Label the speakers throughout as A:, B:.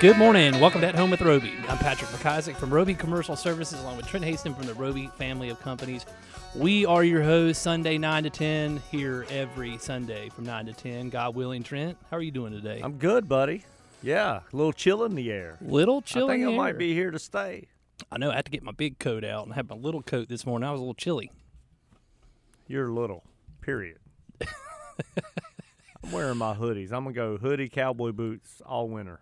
A: Good morning. Welcome to At Home with Roby. I'm Patrick McIsaac from Roby Commercial Services, along with Trent Haston from the Roby family of companies. We are your hosts, Sunday 9 to 10, here every Sunday from 9 to 10. God willing, Trent, how are you doing today?
B: I'm good, buddy. Yeah, a little chill in the air.
A: little chill
B: I think
A: in
B: I might be here to stay.
A: I know I had to get my big coat out and have my little coat this morning. I was a little chilly.
B: You're little. Period. I'm wearing my hoodies. I'm gonna go hoodie, cowboy boots all winter.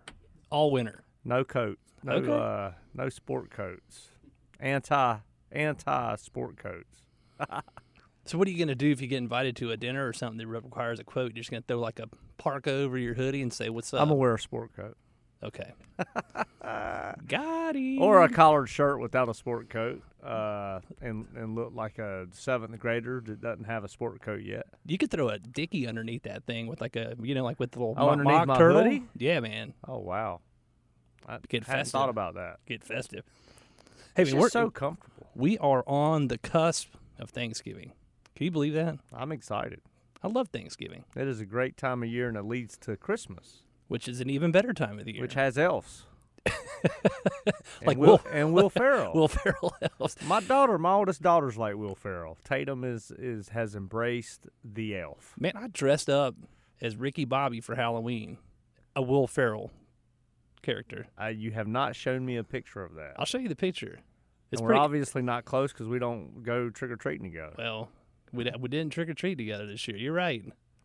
A: All winter.
B: No coat. No
A: Okay.
B: uh no sport coats. Anti anti sport coats.
A: So, what are you going to do if you get invited to a dinner or something that requires a quote? You're just going to throw like a parka over your hoodie and say, What's up?
B: I'm gonna wear a sport coat.
A: okay. Got it.
B: Or a collared shirt without a sport coat. Uh and, and look like a seventh grader that doesn't have a sport coat yet.
A: You could throw a dicky underneath that thing with like a, you know, like with the little
B: Oh, underneath
A: mock
B: my
A: turtle.
B: hoodie?
A: Yeah, man,
B: Oh wow. I
A: Get
B: hadn't
A: festive.
B: thought about that.
A: get festive. Hey,
B: It's
A: man, we're
B: so comfortable.
A: we are on the cusp of Thanksgiving. Can you believe that?
B: I'm excited.
A: I love Thanksgiving,
B: It is a great time of year and it leads to Christmas,
A: which is an even better time of the year.
B: which has elves.
A: Like
B: and Will,
A: Will-
B: and Will Ferrell.
A: Will Ferrell elves.
B: my daughter, my oldest daughter's like Will Ferrell. Tatum is is has embraced the elf.
A: Man, I dressed up as Ricky Bobby for Halloween, a Will Ferrell character.
B: Uh, you have not shown me a picture of that.
A: I'll show you the picture. It's
B: and we're
A: pretty.
B: obviously not close because we don't go trick or treating together.
A: well, we, we didn't trick or treat together this year. You're right.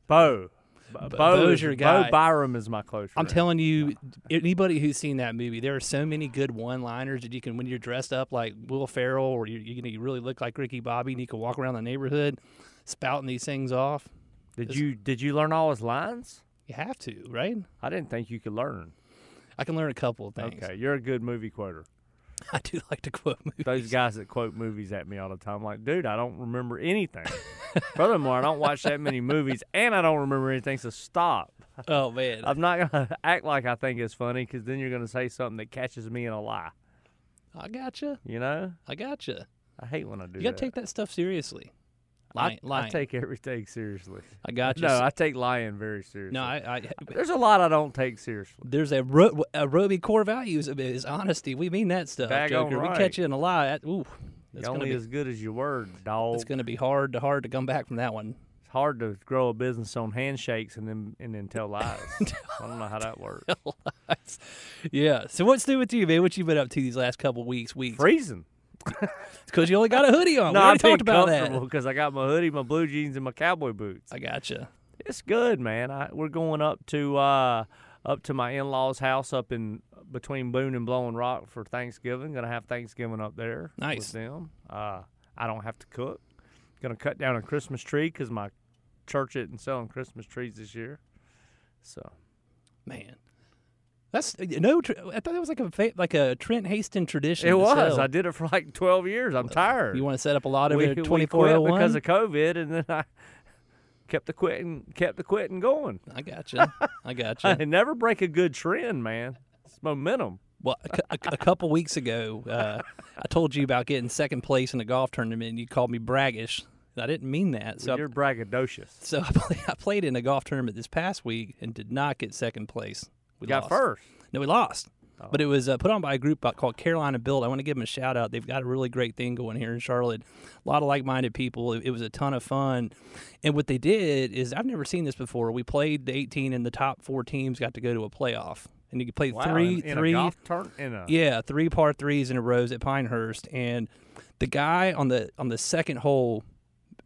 B: Bo, Bo,
A: Bo's
B: is-
A: your
B: Bo. Byram is my close.
A: I'm
B: friend.
A: telling you, anybody who's seen that movie, there are so many good one-liners that you can, when you're dressed up like Will Ferrell, or you you, know, you really look like Ricky Bobby, and you can walk around the neighborhood spouting these things off.
B: Did you did you learn all his lines?
A: You have to, right?
B: I didn't think you could learn.
A: I can learn a couple of things.
B: Okay, you're a good movie quoter.
A: I do like to quote movies.
B: Those guys that quote movies at me all the time, I'm like, dude, I don't remember anything. Furthermore, I don't watch that many movies, and I don't remember anything. So stop.
A: Oh man,
B: I'm not gonna act like I think it's funny, because then you're gonna say something that catches me in a lie.
A: I gotcha.
B: You know,
A: I gotcha.
B: I hate when I do
A: You got
B: that.
A: to take that stuff seriously.
B: I. I take everything seriously.
A: I got you.
B: No, I take lying very seriously.
A: no, I, I
B: There's a lot I don't take seriously.
A: there's a, ro- a Roby core values of is honesty. We mean that stuff,
B: Daggone
A: Joker. We catch you in a lie. That, ooh, that's
B: You're only
A: be
B: as good as your word, dog.
A: it's gonna be hard to hard to come back from that one.
B: It's hard to grow a business on handshakes and then and then tell lies. I don't know how that works.
A: yeah. So what's new with you, man? What you been up to these last couple weeks? Weeks?
B: Freezing.
A: Because you only got a hoodie on.
B: No,
A: we
B: I'm
A: talked about that.
B: comfortable because I got my hoodie, my blue jeans, and my cowboy boots.
A: I gotcha.
B: It's good, man. I, we're going up to uh, up to my in-laws' house up in between Boone and Blowing Rock for Thanksgiving. Gonna have Thanksgiving up there
A: Nice.
B: with them. Uh, I don't have to cook. Gonna cut down a Christmas tree because my church isn't selling Christmas trees this year. So
A: Man, that's no. I thought that was like a like a Trent Haston tradition.
B: it was.
A: sell.
B: I did it for like 12 years. I'm tired.
A: You want to set up a lot of
B: we,
A: it
B: we
A: at twenty four oh
B: because of COVID, and then I kept the quitting, kept the quitting going.
A: I got gotcha. I
B: I
A: gotcha.
B: never break a good trend, man. It's momentum.
A: Well, a, a, a couple weeks ago, uh, I told you about getting second place in a golf tournament, and you called me braggish. I didn't mean that. So,
B: You're braggadocious.
A: so I, play, I played in a golf tournament this past week and did not get second place. We
B: got
A: lost.
B: first.
A: No, we lost. But it was uh, put on by a group uh, called Carolina Build. I want to give them a shout out. They've got a really great thing going here in Charlotte. A lot of like minded people. It, it was a ton of fun. And what they did is, I've never seen this before. We played the 18, and the top four teams got to go to a playoff. And you could play
B: Wow,
A: three,
B: in, in
A: three,
B: turn in a
A: yeah, three par threes in a row at Pinehurst, and the guy on the on the second hole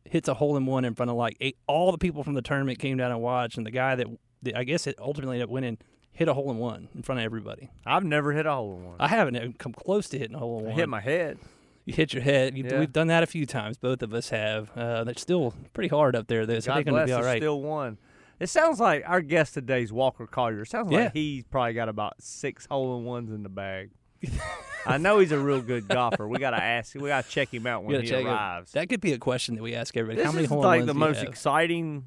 A: hits a hole in one in front of like eight. All the people from the tournament came down and watched, and the guy that, that I guess it ultimately ended up winning hit a hole in one in front of everybody.
B: I've never hit a hole in one.
A: I haven't come close to hitting a hole in
B: I
A: one.
B: hit my head.
A: You hit your head. You,
B: Yeah.
A: We've done that a few times. Both of us have. Uh, that's still pretty hard up there, though. So
B: God
A: they're going to be all right.
B: still one. It sounds like our guest today's Walker Collier. It sounds
A: Yeah.
B: like he's probably got about six hole in ones in the bag. I know he's a real good golfer. We gotta ask. Him. We gotta check him out when he
A: it.
B: arrives.
A: That could be a question that we ask everybody.
B: this
A: How many
B: is
A: hole
B: like
A: in
B: the
A: ones do you
B: most
A: have?
B: exciting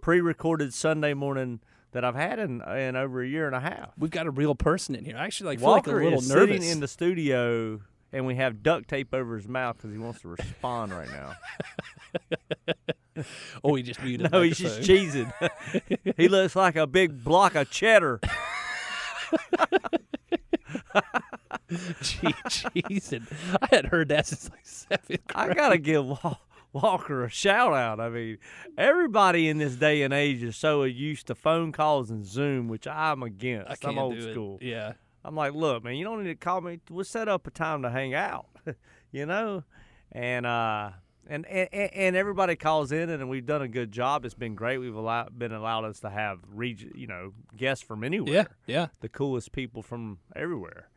B: pre-recorded Sunday morning that I've had in in over a year and a half.
A: We've got a real person in here. I actually like feel like a
B: Walker
A: little
B: is
A: nervous.
B: sitting in the studio, and we have duct tape over his mouth because he wants to respond right now.
A: oh, he just muted.
B: No, he's just cheesing. he looks like a big block of cheddar.
A: Gee, cheesing. I hadn't heard that since like seventh grade.
B: I gotta give Wa- Walker a shout out. I mean, everybody in this day and age is so used to phone calls and Zoom, which I'm against.
A: I can't
B: I'm old
A: do it.
B: school.
A: Yeah.
B: I'm like, look, man, you don't need to call me. We'll set up a time to hang out, you know, and uh, and, and and everybody calls in, and we've done a good job. It's been great. We've allowed, been allowed us to have region, you know, guests from anywhere.
A: Yeah. Yeah.
B: the coolest people from everywhere.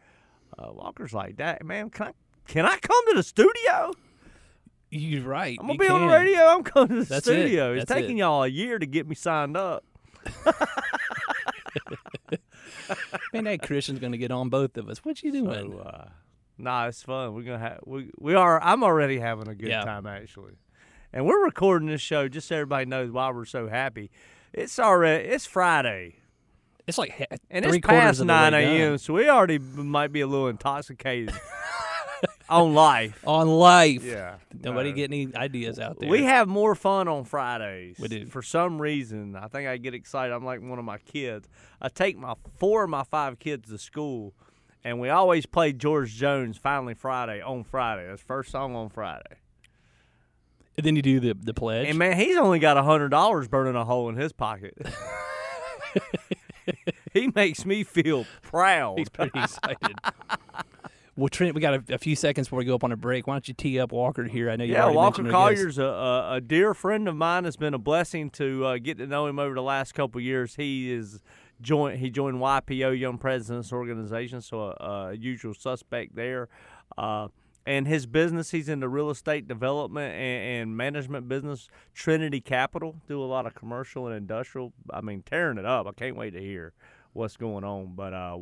B: Uh, Walker's like that, man. Can I can I come to the studio?
A: You're right.
B: I'm gonna be on the radio. I'm coming to the
A: That's it.
B: studio. It's taking
A: it.
B: y'all a year to get me signed up.
A: Man, that Christian's gonna get on both of us. What you doing?
B: So, uh, nah, it's fun. We're gonna have we we are. I'm already having a good
A: Yeah.
B: time actually, and we're recording this show just so everybody knows why we're so happy. It's already it's Friday
A: it's like
B: and
A: three
B: it's
A: quarters
B: past nine a.m. So we already might be a little intoxicated on life.
A: on life.
B: Yeah,
A: Nobody
B: no.
A: get any ideas out there.
B: We have more fun on Fridays.
A: We do.
B: For some reason, I think I get excited. I'm like one of my kids. I take my four of my five kids to school, and we always play George Jones Finally Friday on Friday. That's first song on Friday.
A: And then you do the the pledge.
B: And man, he's only got a hundred dollars burning a hole in his pocket. he makes me feel proud.
A: He's pretty excited. Well, Trent, we got a, a few seconds before we go up on a break. Why don't you tee up Walker here? I know you
B: Yeah, Walker. Collier's a, a, dear friend of mine. It's been a blessing to uh, get to know him over the last couple of years. He is joined. He joined YPO Young Presidents Organization, so a, a usual suspect there. Uh, and his business, he's in the real estate development and, and management business. Trinity Capital do a lot of commercial and industrial. I mean, tearing it up. I can't wait to hear what's going on. But uh,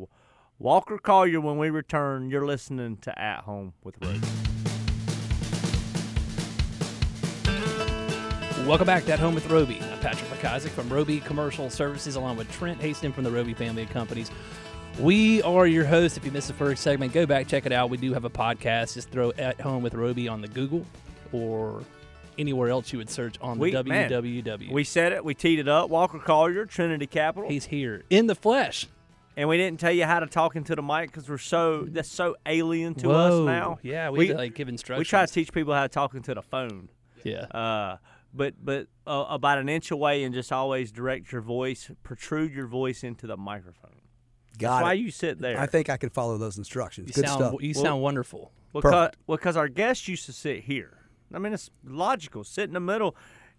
B: Walker Collier, when we return, you're listening to At Home with Rose.
A: Welcome back to At Home with Roby. I'm Patrick McIsaac from Roby Commercial Services, along with Trent Haston from the Roby family of companies. We are your hosts. If you missed the first segment, go back, check it out. We do have a podcast. Just throw At Home with Roby on the Google or anywhere else you would search on
B: We-
A: the
B: man,
A: www.
B: We said it. We teed it up. Walker Collier, Trinity Capital,
A: He's here in the flesh.
B: And we didn't tell you how to talk into the mic because we're so that's so alien to
A: Whoa.
B: us now.
A: Yeah, we,
B: we
A: to, like give instructions.
B: we try to teach people how to talk into the phone.
A: Yeah.
B: Uh, but but uh, about an inch away, and just always direct your voice, protrude your voice into the microphone.
C: Got
B: That's
C: it.
B: why you sit there.
C: I think I could follow those instructions.
A: you
C: Good
A: sound
C: stuff.
A: you
B: Well-
A: sound wonderful.
B: because
C: Perfect.
B: because our guests used to sit here. I mean, it's logical. Sit in the middle,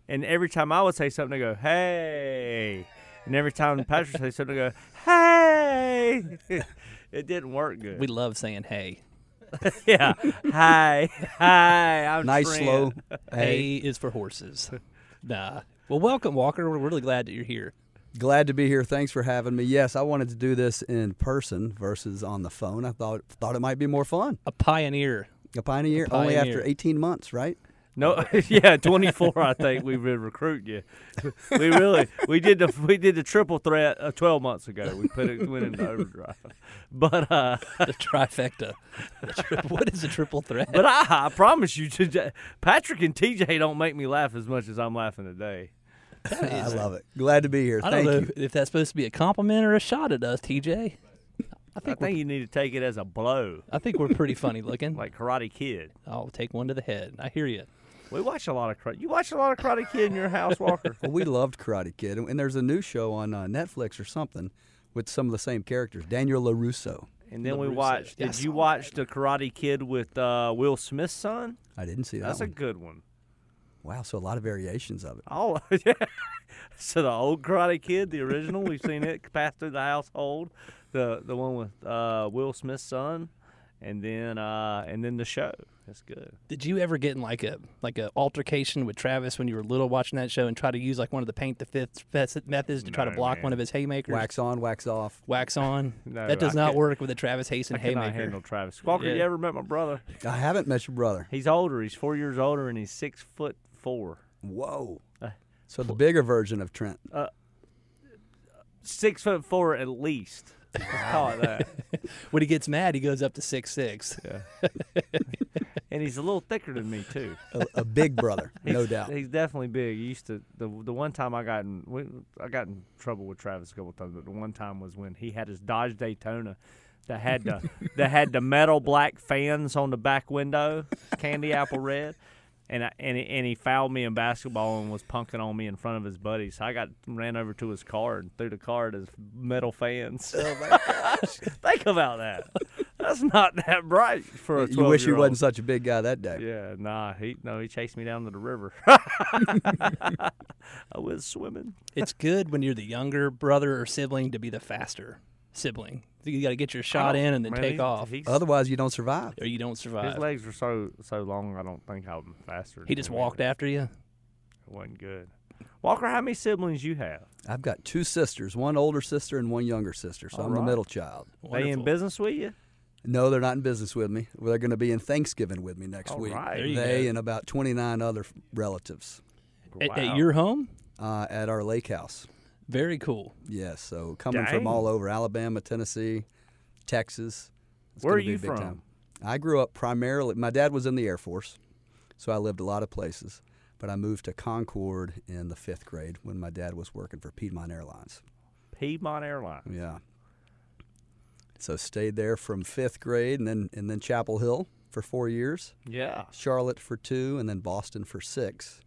B: and every time I would say something, they go, "Hey," and every time Patrick say something, they go, "Hey." it didn't work good.
A: We love saying hey.
B: yeah. Hi. Hi. I'm
C: nice,
B: Trent.
C: slow.
A: Hey is for horses. nah. Well, welcome, Walker. We're really glad that you're here.
C: Glad to be here. Thanks for having me. Yes, I wanted to do this in person versus on the phone. I thought thought it might be more fun.
A: A pioneer.
C: A pioneer, only
A: pioneer.
C: after 18 months, right?
B: No, yeah, 24. I think we would recruit you. We really we did the we did the triple threat uh, 12 months ago. We put it went into overdrive, but uh,
A: The trifecta. The tri- what is a triple threat?
B: but I, I promise you, today, Patrick and TJ don't make me laugh as much as I'm laughing today.
C: I love it. Glad to be here.
A: I
C: Thank
A: don't know
C: you.
A: if, if that's supposed to be a compliment or a shot at us, TJ. I
B: I
A: think,
B: think you need to take it as a blow,
A: I think we're pretty funny looking.
B: like Karate Kid.
A: I'll take one to the head. I hear you.
B: We watch a lot of karate. You watch a lot of Karate Kid in your house, Walker.
C: Well, we loved Karate Kid, and there's a new show on uh, Netflix or something with some of the same characters. Daniel Larusso.
B: And then we
A: LaRusso.
B: watched. Did
A: saw
B: you watch the Karate Kid with uh, Will Smith's son?
C: I didn't see that
B: That's a good one.
C: wow, so a lot of variations of it.
B: Oh, yeah. So the old Karate Kid, the original, we've seen it pass through the household. The the one with uh, Will Smith's son, and then uh, and then the show. That's good.
A: Did you ever get in like a like a altercation with Travis when you were little watching that show and try to use like one of the paint the fifth methods to try to block
B: man.
A: one of his haymakers?
C: Wax on, wax off.
A: Wax on.
B: No,
A: that does
B: I
A: not work with a Travis Haston
B: I cannot
A: haymaker.
B: handle Travis. Squawker,
A: Yeah.
B: you ever met my brother?
C: I haven't met your brother.
B: He's older. He's four years older, and he's six foot four.
C: Whoa.
B: Uh,
C: So the bigger version of Trent.
B: Six foot four at least. Let's call it that.
A: When he gets mad, he goes up to six six.
B: and he's a little thicker than me too.
C: A, a big brother, no doubt.
B: He's definitely big. He used to the the one time I got in we, I got in trouble with Travis a couple times, but the one time was when he had his Dodge Daytona that had the that had the metal black fans on the back window, candy apple red. And I, and he, and he fouled me in basketball and was punking on me in front of his buddies. So I got ran over to his car and threw the car at his metal fans. Oh my gosh! Think about that. That's not that bright for a.
C: You wish you wasn't such a big guy that day.
B: Yeah, nah, he no, he chased me down to the river. I was swimming.
A: It's good when you're the younger brother or sibling to be the faster sibling. You got to get your shot in and then
B: Man,
A: take
B: he-
A: off,
B: he's-
C: Otherwise, you don't survive.
A: or you don't survive.
B: his legs were so so long. I don't think I'm faster.
A: He just
B: him.
A: walked after you.
B: It wasn't good. Walker, how many siblings you have?
C: I've got two sisters, one older sister and one younger sister, so
B: All
C: I'm the middle child.
B: They in business with you?
C: No, they're not in business with me. They're going to be in Thanksgiving with me next
B: All
C: week.
B: right.
C: They
A: go.
C: and about 29 other relatives
A: At,
B: Wow.
A: at your home.
C: uh, at our lake house.
A: Very cool.
C: Yes, so coming
B: Dang.
C: from all over Alabama, Tennessee, Texas. It's
B: Where are
C: be
B: you
C: a big
B: from?
C: time. I grew up primarily. My dad was in the Air Force, so I lived a lot of places. But I moved to Concord in the fifth grade when my dad was working for Piedmont Airlines.
B: Piedmont Airlines.
C: Yeah. So stayed there from fifth grade, and then and then Chapel Hill for four years,
B: Yeah.
C: Charlotte for two, and then Boston for six,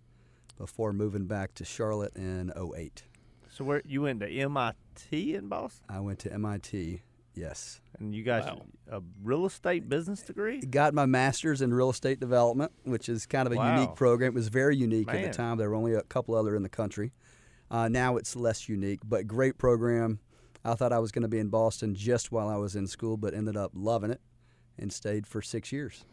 C: before moving back to Charlotte in 08.
B: So where you went to MIT in Boston,
C: I went to MIT. Yes.
B: and you got
A: Wow.
B: a real estate business degree?
C: Got my master's in real estate development, which is kind of a
B: Wow.
C: unique program. It was very unique at the time. There were only a couple other in the country. Uh, now it's less unique, but great program. I thought I was going to be in Boston just while I was in school, but ended up loving it and stayed for six years.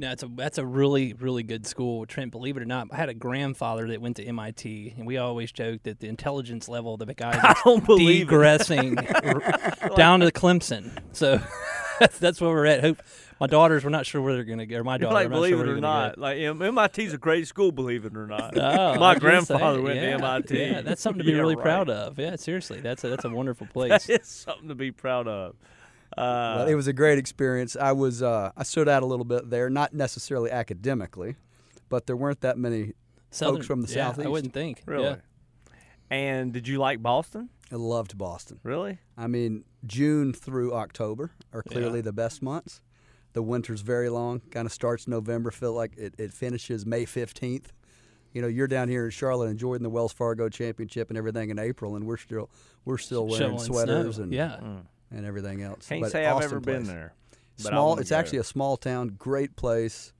A: No, it's a that's a really really good school, Trent. Believe it or not, I had a grandfather that went to MIT, and we always joked that the intelligence level of the guys
B: I don't
A: is
B: believe it.
A: degressing down to Clemson. So that's, that's where we're at. Hope my daughters. We're not sure where they're going to go. Or my daughter.
B: like
A: I'm not
B: believe
A: sure
B: it
A: where
B: or
A: they're gonna
B: not, like M- MIT's a great school. Believe it or not,
A: Go. Oh,
B: my
A: I say,
B: grandfather went
A: yeah,
B: to MIT.
A: Yeah, that's something to be
B: Yeah,
A: really
B: right.
A: proud of. Yeah, seriously, that's a, that's a wonderful place.
B: That is something to be proud of. Uh,
C: But it was a great experience. I was uh, I stood out a little bit there, not necessarily academically, but there weren't that many
A: Southern,
C: from the
A: yeah, I wouldn't think.
B: really.
A: Yeah.
B: And did you like Boston?
C: I loved Boston.
B: Really?
C: I mean, June through October are clearly the best months. The winter's very long, kind of starts November, feel like it, it finishes May 15th. You know, you're down here in Charlotte enjoying the Wells Fargo Championship and everything in April, and we're still we're still wearing
A: Shoveling
C: sweaters
A: snow.
C: and
A: yeah.
C: and everything else.
B: Can't
C: But
B: say I've
C: Austin
B: ever been there.
C: Small. It's
B: go.
C: actually a small town, great place.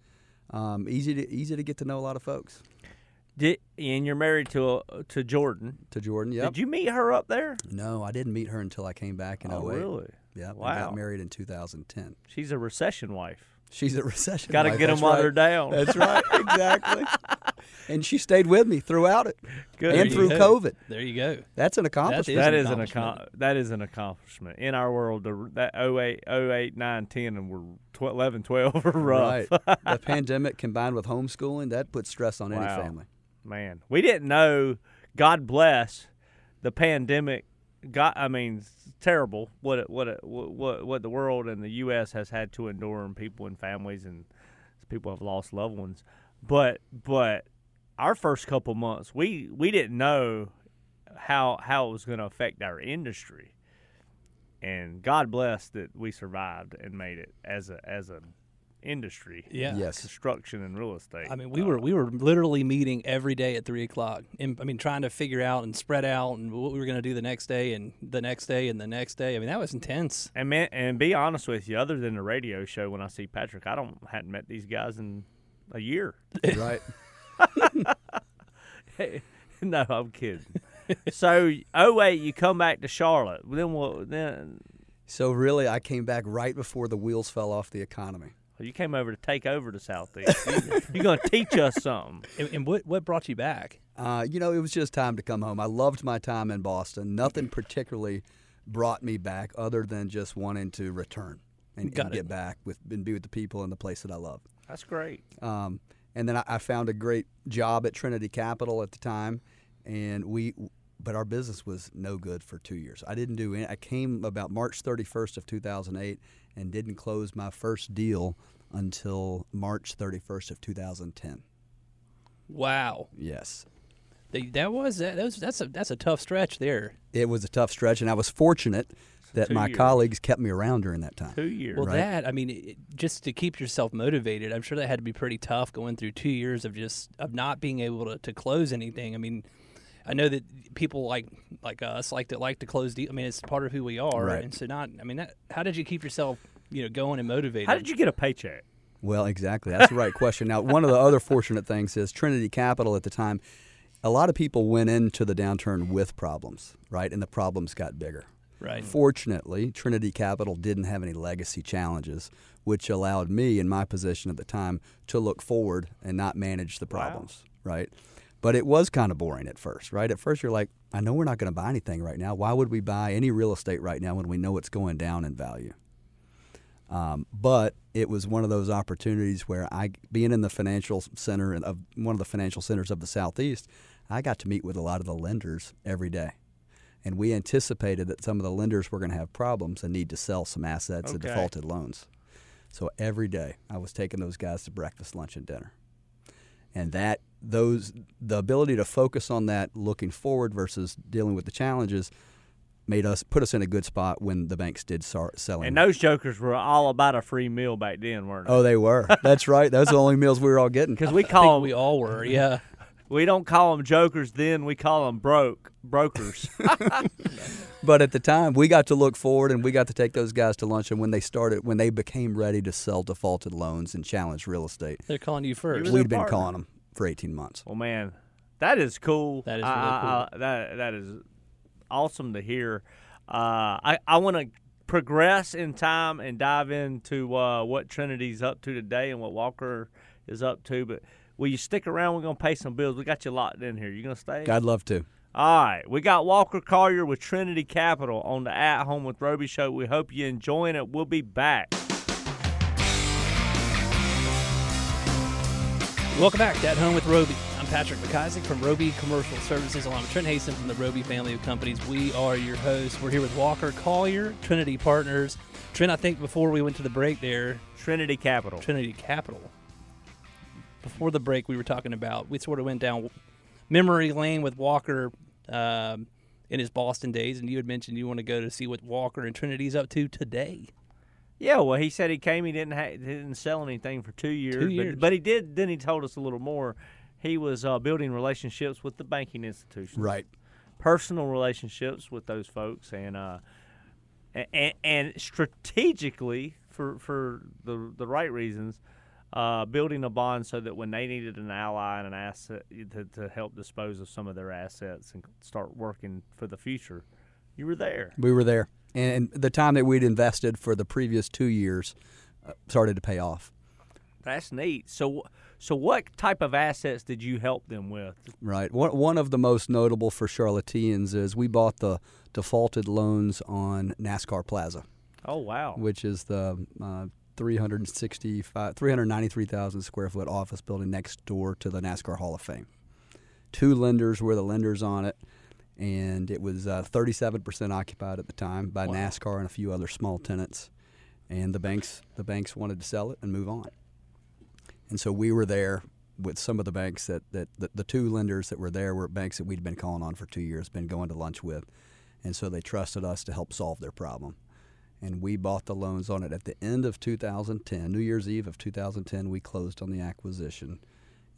C: Um, easy to easy to get to know a lot of folks.
B: Did, and you're married to uh, to Jordan.
C: To Jordan, yeah.
B: Did you meet her up there?
C: No, I didn't meet her until I came back in
B: oh,
C: 08.
B: really?
C: Yeah, I
B: Wow.
C: got married in 2010.
B: She's a recession wife.
C: She's a recession.
B: Got to
C: wife,
B: get them
C: that's
B: while
C: right.
B: they're down.
C: That's right, exactly. and she stayed with me throughout it,
B: Good.
C: and through
A: go.
C: COVID.
A: There you go.
C: That's an accomplishment.
A: is
B: that
A: an
B: is an
A: accomplishment.
B: accom- that is an accomplishment in our world. The, that 08, 08, 9, 10, and we're tw- 11, 12 are rough.
C: Right. the pandemic combined with homeschooling that puts stress on
B: Wow.
C: any family.
B: Man, we didn't know. God bless the pandemic. God, I mean, terrible. What it, what it, what what the world and the U.S. has had to endure, and people and families and people have lost loved ones. But but our first couple months, we we didn't know how how it was going to affect our industry. And God bless that we survived and made it as a as a industry.
A: Yeah.
C: Yes.
B: construction and real estate.
A: I mean, we were we were literally meeting every day at three o'clock. And I mean, trying to figure out and spread out and what we were going to do the next day and the next day and the next day. I mean, that was intense.
B: And man, and be honest with you, other than the radio show, when I see Patrick, I don't hadn't met these guys in a year.
C: right.
B: no, I'm kidding. so, oh wait, you come back to Charlotte. Then what? Then
C: So really, I came back right before the wheels fell off the economy.
B: You came over to take over the Southeast. you, you're going to teach us something.
A: And, and what what brought you back?
C: Uh, you know, it was just time to come home. I loved my time in Boston. Nothing particularly brought me back other than just wanting to return and, and get back with and be with the people and the place that I love.
B: That's great.
C: Um, and then I, I found a great job at Trinity Capital at the time, and we, but our business was no good for two years. I didn't do any. I came about March 31st of 2008 and didn't close my first deal until March 31st of 2010.
A: Wow,
C: Yes,
A: They- that was that, that was that's a that's a tough stretch there.
C: it was a tough stretch, and I was fortunate that
B: two
C: my
B: years.
C: colleagues kept me around during that time.
B: Two years.
A: Well,
C: Right.
A: that I mean, it, just to keep yourself motivated, I'm sure that had to be pretty tough going through two years of just of not being able to, to close anything. I mean, I know that people like like us like to like to close. deals. I mean, it's part of who we are,
C: Right.
A: and so not. I mean, that, how did you keep yourself you know going and motivated?
B: How did you get a paycheck?
C: Well, exactly. That's the right question. Now, one of the other fortunate things is Trinity Capital at the time, a lot of people went into the downturn with problems, right? And the problems got bigger.
A: Right.
C: Fortunately, Trinity Capital didn't have any legacy challenges, which allowed me in my position at the time to look forward and not manage the
B: Wow.
C: problems, right? But it was kind of boring at first, right? At first, you're like, I know we're not going to buy anything right now. Why would we buy any real estate right now when we know it's going down in value? Um, but it was one of those opportunities where I, being in the financial center and of one of the financial centers of the southeast, I got to meet with a lot of the lenders every day, and we anticipated that some of the lenders were going to have problems and need to sell some assets and defaulted loans. So every day I was taking those guys to breakfast, lunch, and dinner, and that those the ability to focus on that looking forward versus dealing with the challenges made us put us in a good spot when the banks did start selling.
B: And those jokers were all about a free meal back then, weren't they?
C: Oh, they were. That's right. Those are the only meals we were all getting.
B: Because we
A: I think
B: call
A: we all were, yeah.
B: we don't call them jokers then. We call them broke brokers.
C: But at the time, we got to look forward and we got to take those guys to lunch. And when they started, when they became ready to sell defaulted loans and challenge real estate,
A: They're calling you first.
C: we'd been
B: partner.
C: calling them for 18 months.
B: well, man, that is cool.
A: That is
B: I-
A: really
B: I- I- that that is awesome to hear. Uh, I I want to progress in time and dive into uh, what Trinity's up to today and what Walker is up to. But will you stick around? We're gonna pay some bills. We got you locked in here. You gonna stay?
C: I'd love to.
B: All right, we got Walker Collier with Trinity Capital on the At Home with Roby show. We hope you're enjoying it. We'll be back.
A: Welcome back to At Home with Roby. I'm Patrick McIsaac from Roby Commercial Services, along with Trent Haston from the Roby family of companies. We are your hosts. We're here with Walker Collier, Trinity Partners. Trent, I think before we went to the break there,
B: Trinity Capital.
A: Trinity Capital. Before the break, we were talking about we sort of went down memory lane with Walker um, in his Boston days, and you had mentioned you want to go to see what Walker and Trinity's up to today.
B: Yeah, well, he said he came. He didn't ha- didn't sell anything for two years.
A: years.
B: But, but he did. Then he told us a little more. He was uh, building relationships with the banking institutions,
C: Right.
B: personal relationships with those folks, and uh, and, and strategically for for the the right reasons, uh, building a bond so that when they needed an ally and an asset to, to help dispose of some of their assets and start working for the future, you were there.
C: We were there. And the time that we'd invested for the previous two years uh, started to pay off.
B: That's neat. So, so what type of assets did you help them with?
C: Right. One, one of the most notable for Charlotteans is we bought the defaulted loans on NASCAR Plaza.
B: Oh wow!
C: which is the uh, 365, 393,000 square foot office building next door to the NASCAR Hall of Fame. Two lenders were the lenders on it, and it was uh, 37% occupied at the time by
A: Wow.
C: NASCAR and a few other small tenants. And the banks, the banks wanted to sell it and move on. And so we were there with some of the banks that, that the, the two lenders that were there were banks that we'd been calling on for two years, been going to lunch with. And so they trusted us to help solve their problem and we bought the loans on it at the end of 2010 new year's eve of 2010 we closed on the acquisition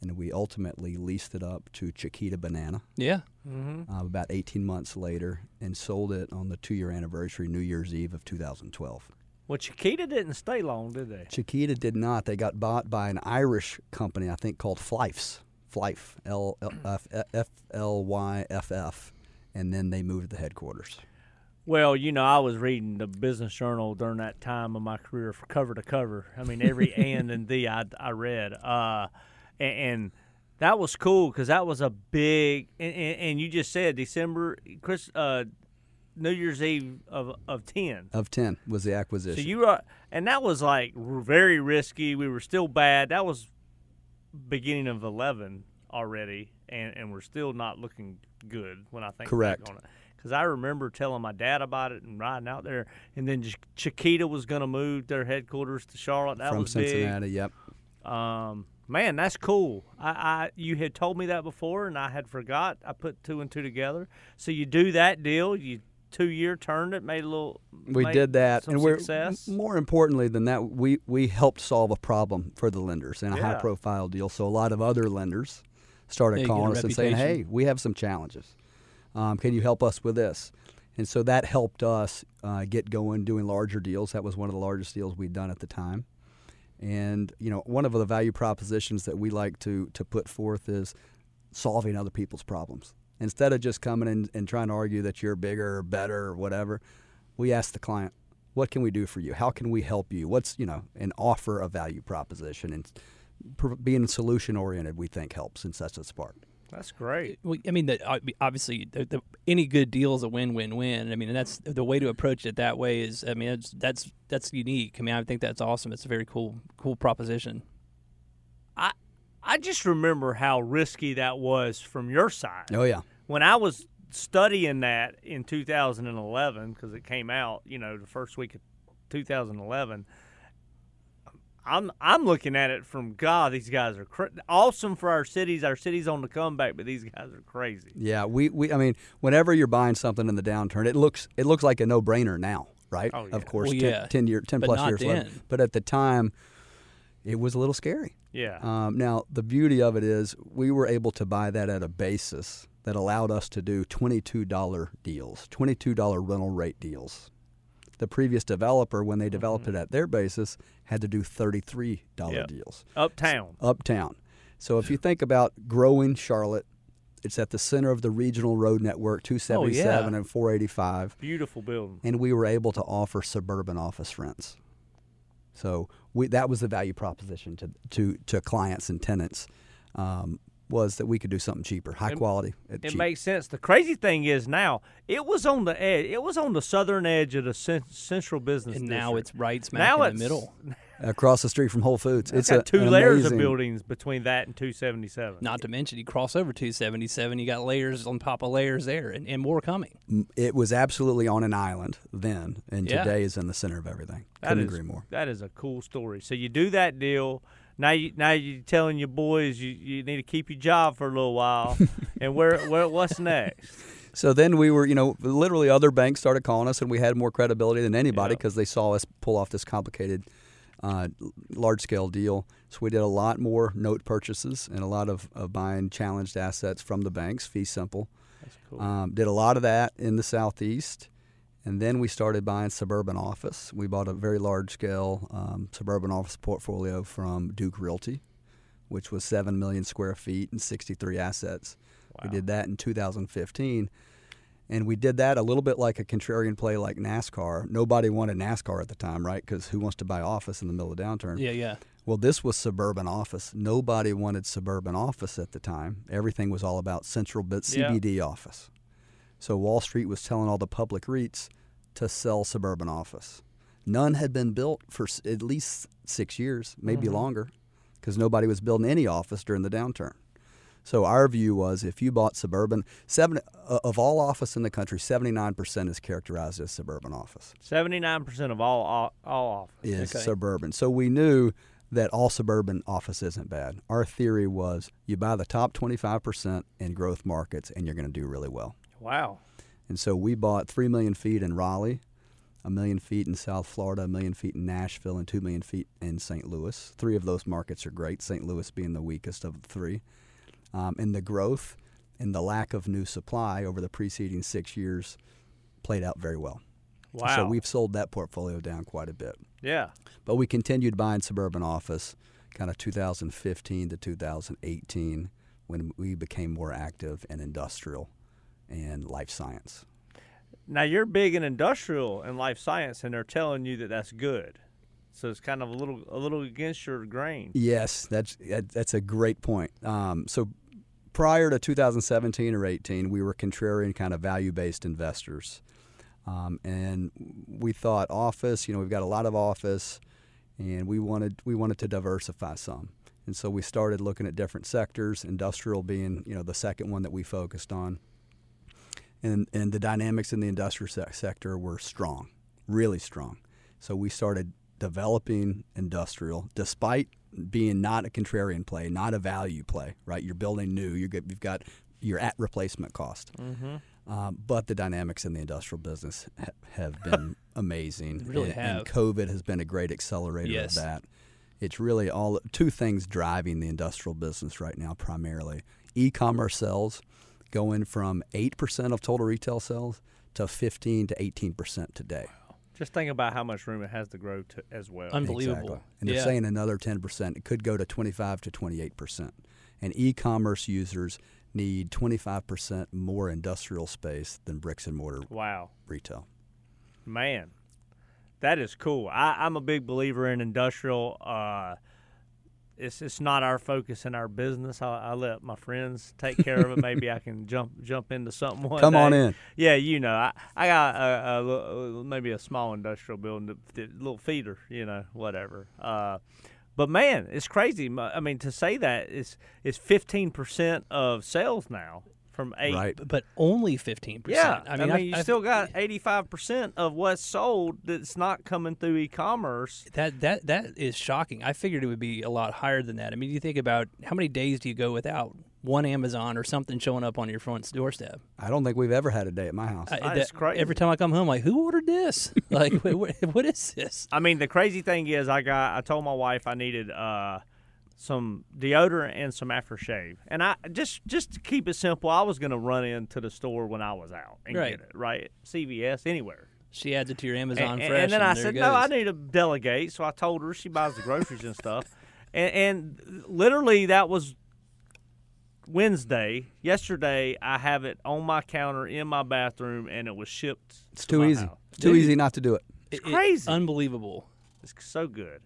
C: and we ultimately leased it up to chiquita banana
A: Yeah.
B: Mm-hmm.
C: uh, about 18 months later and sold it on the two-year anniversary new year's eve of 2012
B: Well, Chiquita didn't stay long, did they?
C: chiquita did not they got bought by an irish company i think called Fyffes. Flyf, L F F L Y F F, and then they moved the headquarters.
B: Well, you know, I was reading the Business Journal during that time of my career, for cover to cover. I mean, every and and the I, I read, uh, and, and that was cool because that was a big. And, and, and you just said December, Chris, uh, New Year's Eve of of ten.
C: Of ten was the acquisition.
B: So you were, and that was like very risky. We were still bad. That was beginning of eleven already, and and we're still not looking good when I think
C: Correct.
B: on it. Because I remember telling my dad about it and riding out there, and then Ch- Chiquita was going to move their headquarters to Charlotte. That
C: from
B: was
C: Cincinnati. Yep.
B: Um, man, that's cool. I, I you had told me that before, and I had forgot. I put two and two together. So you do that deal. You two year turned it, made a little.
C: We did that,
B: some
C: and we're
B: success.
C: more importantly than that, we we helped solve a problem for the lenders in a
B: Yeah.
C: high profile deal. So a lot of other lenders started
A: Yeah, you get a
C: calling us and saying, "Hey, we have some challenges. Um, can you help us with this?" And so that helped us uh, get going doing larger deals. That was one of the largest deals we'd done at the time. And you know, one of the value propositions that we like to to put forth is solving other people's problems. Instead of just coming in and trying to argue that you're bigger or better or whatever, we ask the client, "What can we do for you? How can we help you? What's you know?" And offer a value proposition and being solution oriented, we think helps and sets us apart.
B: That's great.
A: Well, I mean, the, obviously, the, the, any good deal is a win-win-win. I mean, and that's the way to approach it. That way is, I mean, it's, that's that's unique. I mean, I think that's awesome. It's a very cool, cool proposition.
B: I I just remember how risky that was from your side.
C: Oh yeah,
B: When I was studying that in 2011, because it came out, you know, the first week of 2011. I'm I'm looking at it from God. These guys are cra- awesome for our cities. Our cities on the comeback, but these guys are crazy.
C: yeah. We, we I mean, whenever you're buying something in the downturn, it looks it looks like a no brainer now, right?
B: Oh, yeah.
C: Of course,
A: Well,
C: 10,
A: yeah.
C: 10 year, ten
A: But
C: plus years later. But at the time, it was a little scary.
B: Yeah.
C: Um, now, the beauty of it is we were able to buy that at a basis that allowed us to do $22 deals, $22 rental rate deals. The previous developer, when they developed it at their basis, had to do $33
B: Yeah.
C: deals
B: Uptown.
C: uptown. So if you think about growing Charlotte, it's at the center of the regional road network, 277 and 485
B: Beautiful building.
C: and we were able to offer suburban office rents. So we, that was the value proposition to, to, to clients and tenants um, was that we could do something cheaper, high
B: It-
C: quality.
B: It
C: cheap.
B: makes sense. The crazy thing is now it was on the edge. It was on the southern edge of the cen- central business.
A: And now it's right smack
B: now
A: in
B: it's
A: the middle.
C: across the street from Whole Foods.
B: It's
C: It's
B: got
C: a,
B: two
C: an
B: layers of buildings between that and 277.
A: Not to mention, you cross over 277, you got layers on top of layers there, and, and more coming.
C: It was absolutely on an island then, and
A: Yeah.
C: today is in the center of everything.
B: That
C: Couldn't
B: is-
C: agree more.
B: That is a cool story. So you do that deal. Now you now you're telling your boys you, you need to keep your job for a little while. and where where what's next?
C: So then we were, you know, literally other banks started calling us, and we had more credibility than anybody
B: Yeah.
C: because they saw us pull off this complicated, uh, large scale deal. So we did a lot more note purchases and a lot of, of buying challenged assets from the banks, fee simple.
B: That's cool.
C: Um, did a lot of that in the southeast, and then we started buying suburban office. We bought a very large scale um, suburban office portfolio from Duke Realty, which was seven million square feet and 63 assets. We did that in 2015. And we did that a little bit like a contrarian play like NASCAR. Nobody wanted NASCAR at the time, right? Because who wants to buy office in the middle of downturn?
A: Yeah, yeah.
C: Well, this was suburban office. Nobody wanted suburban office at the time. Everything was all about central but
B: Yeah.
C: CBD office. So Wall Street was telling all the public REITs to sell suburban office. None had been built for at least six years, maybe
B: Mm-hmm.
C: longer, because nobody was building any office during the downturn. So our view was if you bought suburban, seven uh, of all office in the country, seventy nine percent is characterized as suburban office
B: Seventy nine percent of all all, all office.
C: is
A: Okay.
C: suburban. So we knew that all suburban office isn't bad. Our theory was you buy the top 25% in growth markets and you're going to do really well.
B: Wow.
C: And so we bought 3 million feet in Raleigh, a million feet in South Florida, a million feet in Nashville, and 2 million feet in St. Louis. Three of those markets are great, St. Louis being the weakest of the three. Um, and the growth and the lack of new supply over the preceding six years played out very well.
B: Wow.
C: So we've sold that portfolio down quite a bit.
B: yeah.
C: But we continued buying suburban office kind of 2015 to 2018 when we became more active in industrial and life science.
B: Now you're big in industrial and life science, and they're telling you that that's good. So it's kind of a little a little against your grain.
C: Yes, that's that's a great point. Um, so prior to 2017 or 18, we were contrarian kind of value-based investors, um, and we thought office. You know, we've got a lot of office, and we wanted we wanted to diversify some. And so we started looking at different sectors, industrial being you know the second one that we focused on. And and the dynamics in the industrial se- sector were strong, really strong. So we started developing industrial, despite being not a contrarian play, not a value play. Right, you're building new. you have got you're at replacement cost.
B: Mm-hmm.
C: Um, but the dynamics in the industrial business ha- have been amazing.
A: Really
C: and,
A: have.
C: and COVID has been a great accelerator
A: Yes.
C: of that. It's really all two things driving the industrial business right now primarily. E-commerce sales going from 8% of total retail sales to 15 to 18% today.
B: Just think about how much room it has to grow to as well.
A: Unbelievable.
C: Exactly. And they're
A: Yeah.
C: saying another 10%. It could go to 25 to 28%. And e-commerce users need 25% more industrial space than bricks and mortar
B: wow,
C: retail.
B: man, that is cool. I, I'm a big believer in industrial. Uh, it's it's not our focus in our business. I, I let my friends take care of it. Maybe I can jump jump into something one
C: Come on in.
B: Yeah, you know, I, I got a, a, maybe a small industrial building, a little feeder, you know, whatever. Uh, but man, it's crazy. I mean, to say that is is fifteen percent of sales now from eight.
C: Right.
A: but only fifteen percent.
B: Yeah,
A: percent.
B: I mean, you still got eighty-five percent of what's sold that's not coming through e-commerce.
A: that that that is shocking. I figured it would be a lot higher than that. I mean, you think about how many days do you go without one Amazon or something showing up on your front doorstep?
C: I don't think we've ever had a day at my house.
A: I-
B: That's
A: that-
B: crazy.
A: Every time I come home, like, who ordered this? like, wh- wh- what is this?
B: I mean, the crazy thing is, I got I told my wife I needed uh, some deodorant and some aftershave, and I just just to keep it simple, I was gonna run into the store when I was out and
A: Right.
B: get it. Right, CVS, anywhere.
A: She adds it to your Amazon
B: and,
A: Fresh,
B: and then I said, no, I need to delegate. So I told her she buys the groceries and stuff. And, and literally, that was Wednesday. Yesterday, I have it on my counter in my bathroom, and it was shipped.
C: It's
B: to
C: too
B: my
C: easy.
B: house.
C: It's too
B: Dude,
C: easy not to do it.
B: It's
A: It- it-
B: crazy.
A: unbelievable.
B: It's so good.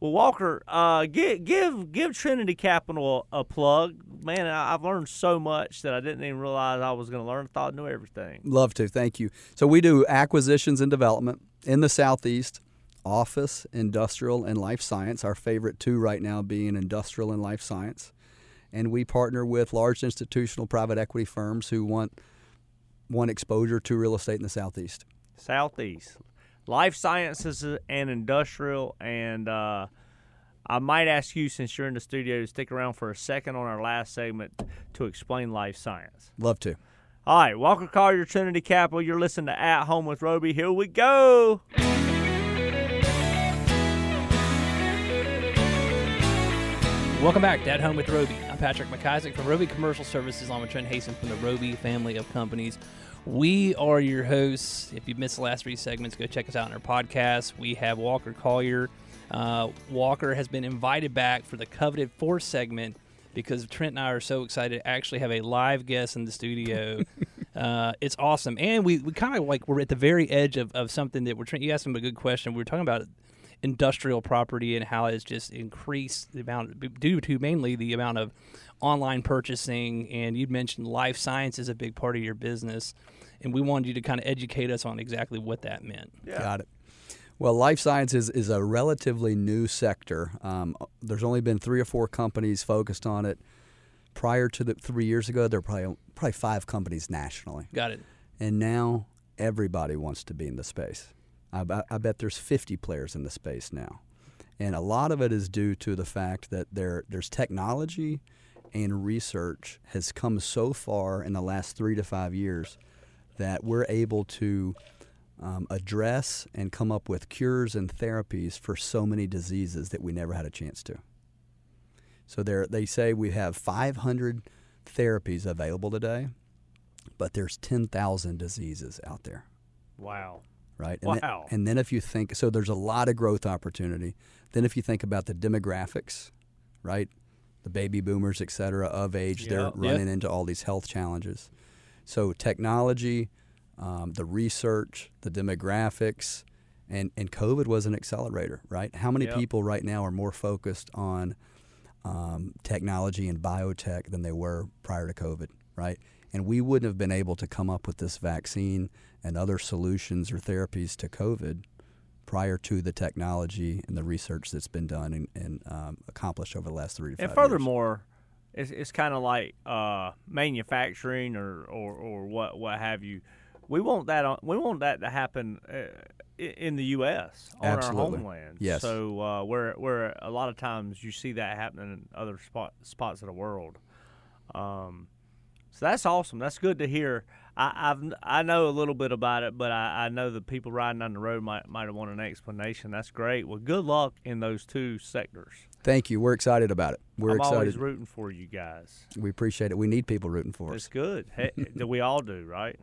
B: Well, Walker, uh, give give give Trinity Capital a, a plug, man. I, I've learned so much that I didn't even realize I was going to learn. Thought I knew everything.
C: Love to. Thank you. So we do acquisitions and development in the southeast, office, industrial, and life science. Our favorite two right now being industrial and life science. And we partner with large institutional private equity firms who want want exposure to real estate in the southeast.
B: Southeast, life sciences and industrial, and uh, I might ask you since you're in the studio to stick around for a second on our last segment to explain life science.
C: Love to.
B: All right, Walker Collier, Trinity Capital. You're listening to At Home with Roby. Here we go.
A: Welcome back to At Home with Roby. I'm Patrick McIsaac from Roby Commercial Services, I'm with Trent Haston from the Roby family of companies. We are your hosts. If you missed the last three segments, go check us out on our podcast. We have Walker Collier. Uh, Walker has been invited back for the coveted fourth segment because Trent and I are so excited to actually have a live guest in the studio. uh, it's awesome. And we, we kind of like we're at the very edge of, of something that we're Trent, you asked him a good question. We were talking about industrial property and how it's just increased the amount due to mainly the amount of online purchasing and you mentioned life science is a big part of your business and we wanted you to kind of educate us on exactly what that meant
C: Got it. Well, life sciences is a relatively new sector. Um, there's only been three or four companies focused on it. Prior to the three years ago, there were probably probably five companies nationally,
A: got it
C: and now everybody wants to be in the space. I, I bet there's 50 players in the space now, and a lot of it is due to the fact that there there's technology and research has come so far in the last three to five years that we're able to um, address and come up with cures and therapies for so many diseases that we never had a chance to. So there, they say we have 500 therapies available today, but there's 10,000 diseases out there,
B: Wow.
C: Right? And then- and then if you think, so there's a lot of growth opportunity. Then if you think about the demographics, right? The baby boomers, et cetera, of age, they're
B: Yep.
A: Yep.
C: running into all these health challenges. So technology, um, the research, the demographics, and and COVID was an accelerator, right? How many
B: Yep.
C: people right now are more focused on um, technology and biotech than they were prior to COVID, right? And we wouldn't have been able to come up with this vaccine and other solutions or therapies to COVID prior to the technology and the research that's been done and, and um, accomplished over the last three to five
B: And
C: years.
B: furthermore, it's, it's kind of like uh, manufacturing or, or, or what what have you. We want that on, we want that to happen uh, in the U.S. on
C: Absolutely.
B: our homeland.
C: Yes.
B: So uh, where where a lot of times you see that happening in other spot, spots of the world. Um, so that's awesome. That's good to hear. I, I've I know a little bit about it, but I, I know the people riding down the road might might want an explanation. That's great. Well, good luck in those two sectors.
C: Thank you. We're excited about it. We're
B: I'm
C: excited.
B: always rooting for you guys.
C: we appreciate it. We need people rooting for
B: It's
C: us.
B: That's good. Hey, that we all do, right?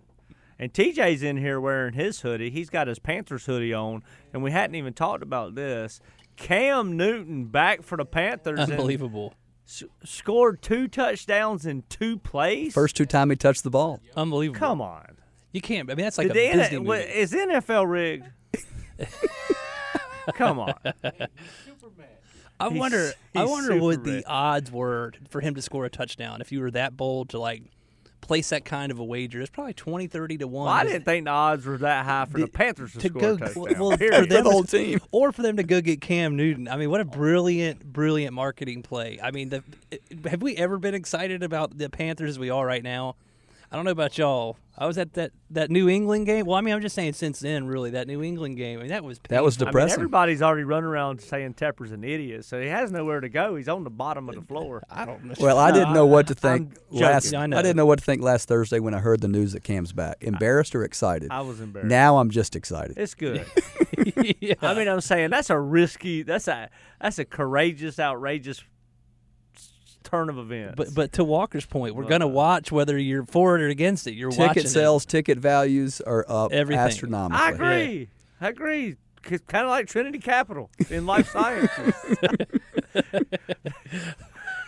B: And TJ's in here wearing his hoodie. He's got his Panthers hoodie on, and we hadn't even talked about this. Cam Newton back for the Panthers.
A: Unbelievable.
B: S- scored two touchdowns in two plays.
C: First two time he touched the ball.
A: Unbelievable.
B: come on.
A: You can't. I mean, that's like
B: Did
A: a
B: the
A: Disney
B: N-
A: movie.
B: is NFL rigged? come on.
A: I
B: He's-
A: wonder. I
B: he's
A: wonder what
B: super
A: the
B: rich.
A: odds were for him to score a touchdown if you were that bold to like place that kind of a wager. It's probably 20, 30 to one.
B: Well, I didn't think the odds were that high for the
A: The-
B: Panthers to,
A: to
B: score
A: go
B: a touchdown.
A: well, for them
C: the whole team.
A: or for them to go get Cam Newton. I mean, what a brilliant, brilliant marketing play. I mean, the, have we ever been excited about the Panthers as we are right now? I don't know about y'all. I was at that, that New England game. Well, I mean, I'm just saying since then, really, that New England game. I mean, that was
C: That was
A: painful.
B: I mean,
C: depressing.
B: everybody's already running around saying Tepper's an idiot, so he has nowhere to go. He's on the bottom of the floor.
A: I don't know.
C: Well, I didn't know what to think
B: I'm
C: last.
B: joking.
A: I know.
C: I didn't know what to think last Thursday when I heard the news that Cam's back. Embarrassed or excited?
B: I was embarrassed.
C: Now I'm just excited.
B: It's good.
A: yeah.
B: I mean, I'm saying that's a risky, that's a that's a courageous, outrageous s- turn of events.
A: But but to Walker's point, we're gonna watch whether you're for it or against it. You're watching
C: Ticket
A: it.
C: sales, ticket values are up
A: Everything.
C: astronomically.
B: I agree. I agree. It's Kind of like Trinity Capital in life sciences.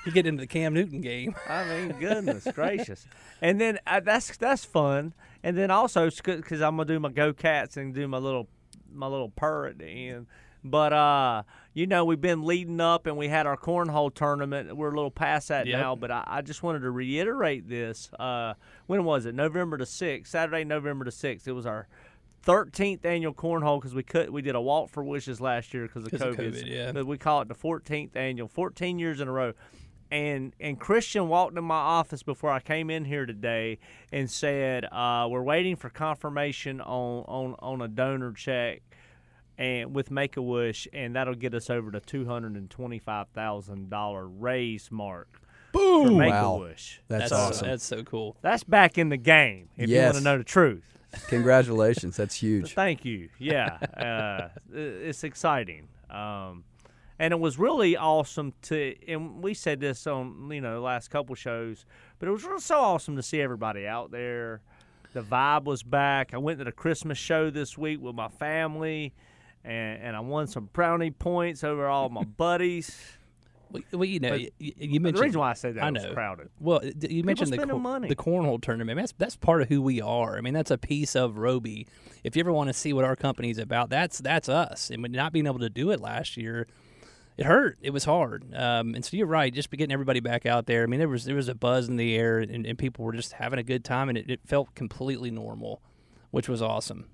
A: You get into the Cam Newton game.
B: I mean, goodness gracious. And then uh, that's that's fun. And then also because I'm gonna do my go cats and do my little my little purr at the end. But uh, you know, we've been leading up, and we had our cornhole tournament. We're a little past that
A: Yep.
B: now, but I, I just wanted to reiterate this. Uh, when was it? November the sixth, Saturday, November the sixth. It was our 13th annual cornhole because we could we did a walk for wishes last year because of
A: of
B: COVID.
A: Yeah.
B: But we call it the 14th annual, 14 years in a row. And and Christian walked in my office before I came in here today and said, uh, "We're waiting for confirmation on on on a donor check." And with Make a Wish, and that'll get us over the two hundred and twenty-five thousand dollar raise mark
C: Boom!
B: Make a Wish.
C: That's,
A: That's
C: awesome.
A: That's so cool.
B: That's back in the game. If you want to know the truth.
C: Congratulations. That's huge.
B: Thank you. Yeah, uh, it's exciting, um, and it was really awesome to. And we said this on you know the last couple shows, but it was really so awesome to see everybody out there. The vibe was back. I went to the Christmas show this week with my family, and, and I won some brownie points over all my buddies.
A: Well, well, you know, you, you mentioned
B: the reason why I say that
A: I
B: was crowded.
A: Well, you mentioned the cor-
B: money.
A: the cornhole tournament. That's that's part of who we are. I mean, that's a piece of Roby. If you ever want to see what our company's about, that's that's us. And not being able to do it last year, it hurt. It was hard. Um, and so you're right. Just getting everybody back out there. I mean, there was there was a buzz in the air, and, and people were just having a good time, and it, it felt completely normal, which was awesome.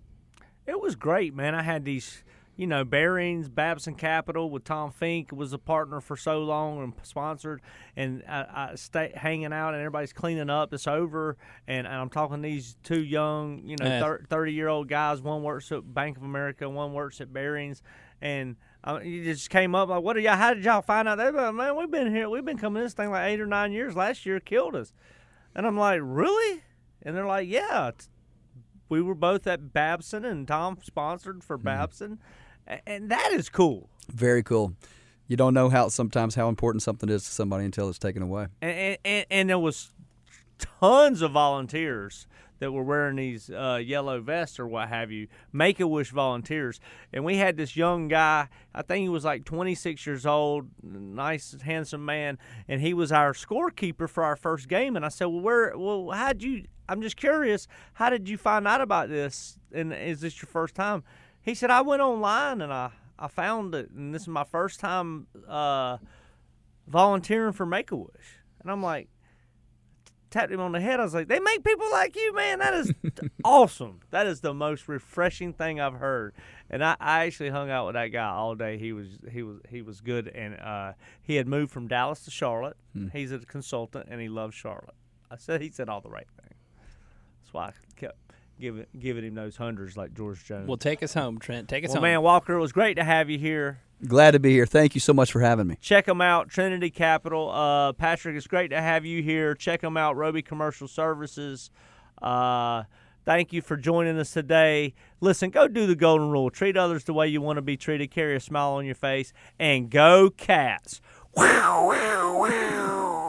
B: It was great, man. I had these, you know, Barings, Babson Capital with Tom Fink was a partner for so long and sponsored, and I, I stay hanging out, and everybody's cleaning up. It's over, and, and I'm talking to these two young, you know, thirty year old guys. One works at Bank of America, one works at Barings, and. Uh, you just came up like, what are y'all? How did y'all find out? They like, man, we've been here, we've been coming this thing like eight or nine years. Last year killed us, and I'm like, really? And they're like, yeah, we were both at Babson, and Tom sponsored for Babson, A- and that is cool.
C: Very cool. You don't know how sometimes how important something is to somebody until it's taken away.
B: And and, and, there was tons of volunteers that were wearing these uh, yellow vests or what have you, Make a Wish volunteers, and we had this young guy. I think he was like 26 years old, nice, handsome man, and he was our scorekeeper for our first game. And I said, "Well, where? Well, how'd you?" I'm just curious. How did you find out about this? And is this your first time? He said, I went online and I, I found it, and this is my first time uh, volunteering for Make a Wish. And I'm like, tapped him on the head. I was like, they make people like you, man. That is awesome. That is the most refreshing thing I've heard. And I, I actually hung out with that guy all day. He was he was he was good, and uh, he had moved from Dallas to Charlotte.
C: Hmm.
B: He's a consultant, and he loves Charlotte. I said he said all the right things. That's why I kept giving giving him those hundreds like George Jones.
A: Well, take us home, Trent. Take us
B: Well,
A: home.
B: man, Walker, it was great to have you here.
C: Glad to be here. Thank you so much for having me.
B: Check them out, Trinity Capital. Uh, Patrick, it's great to have you here. Check them out, Roby Commercial Services. Uh, thank you for joining us today. Listen, go do the golden rule. Treat others the way you want to be treated. Carry a smile on your face, and go Cats. Wow, wow, wow.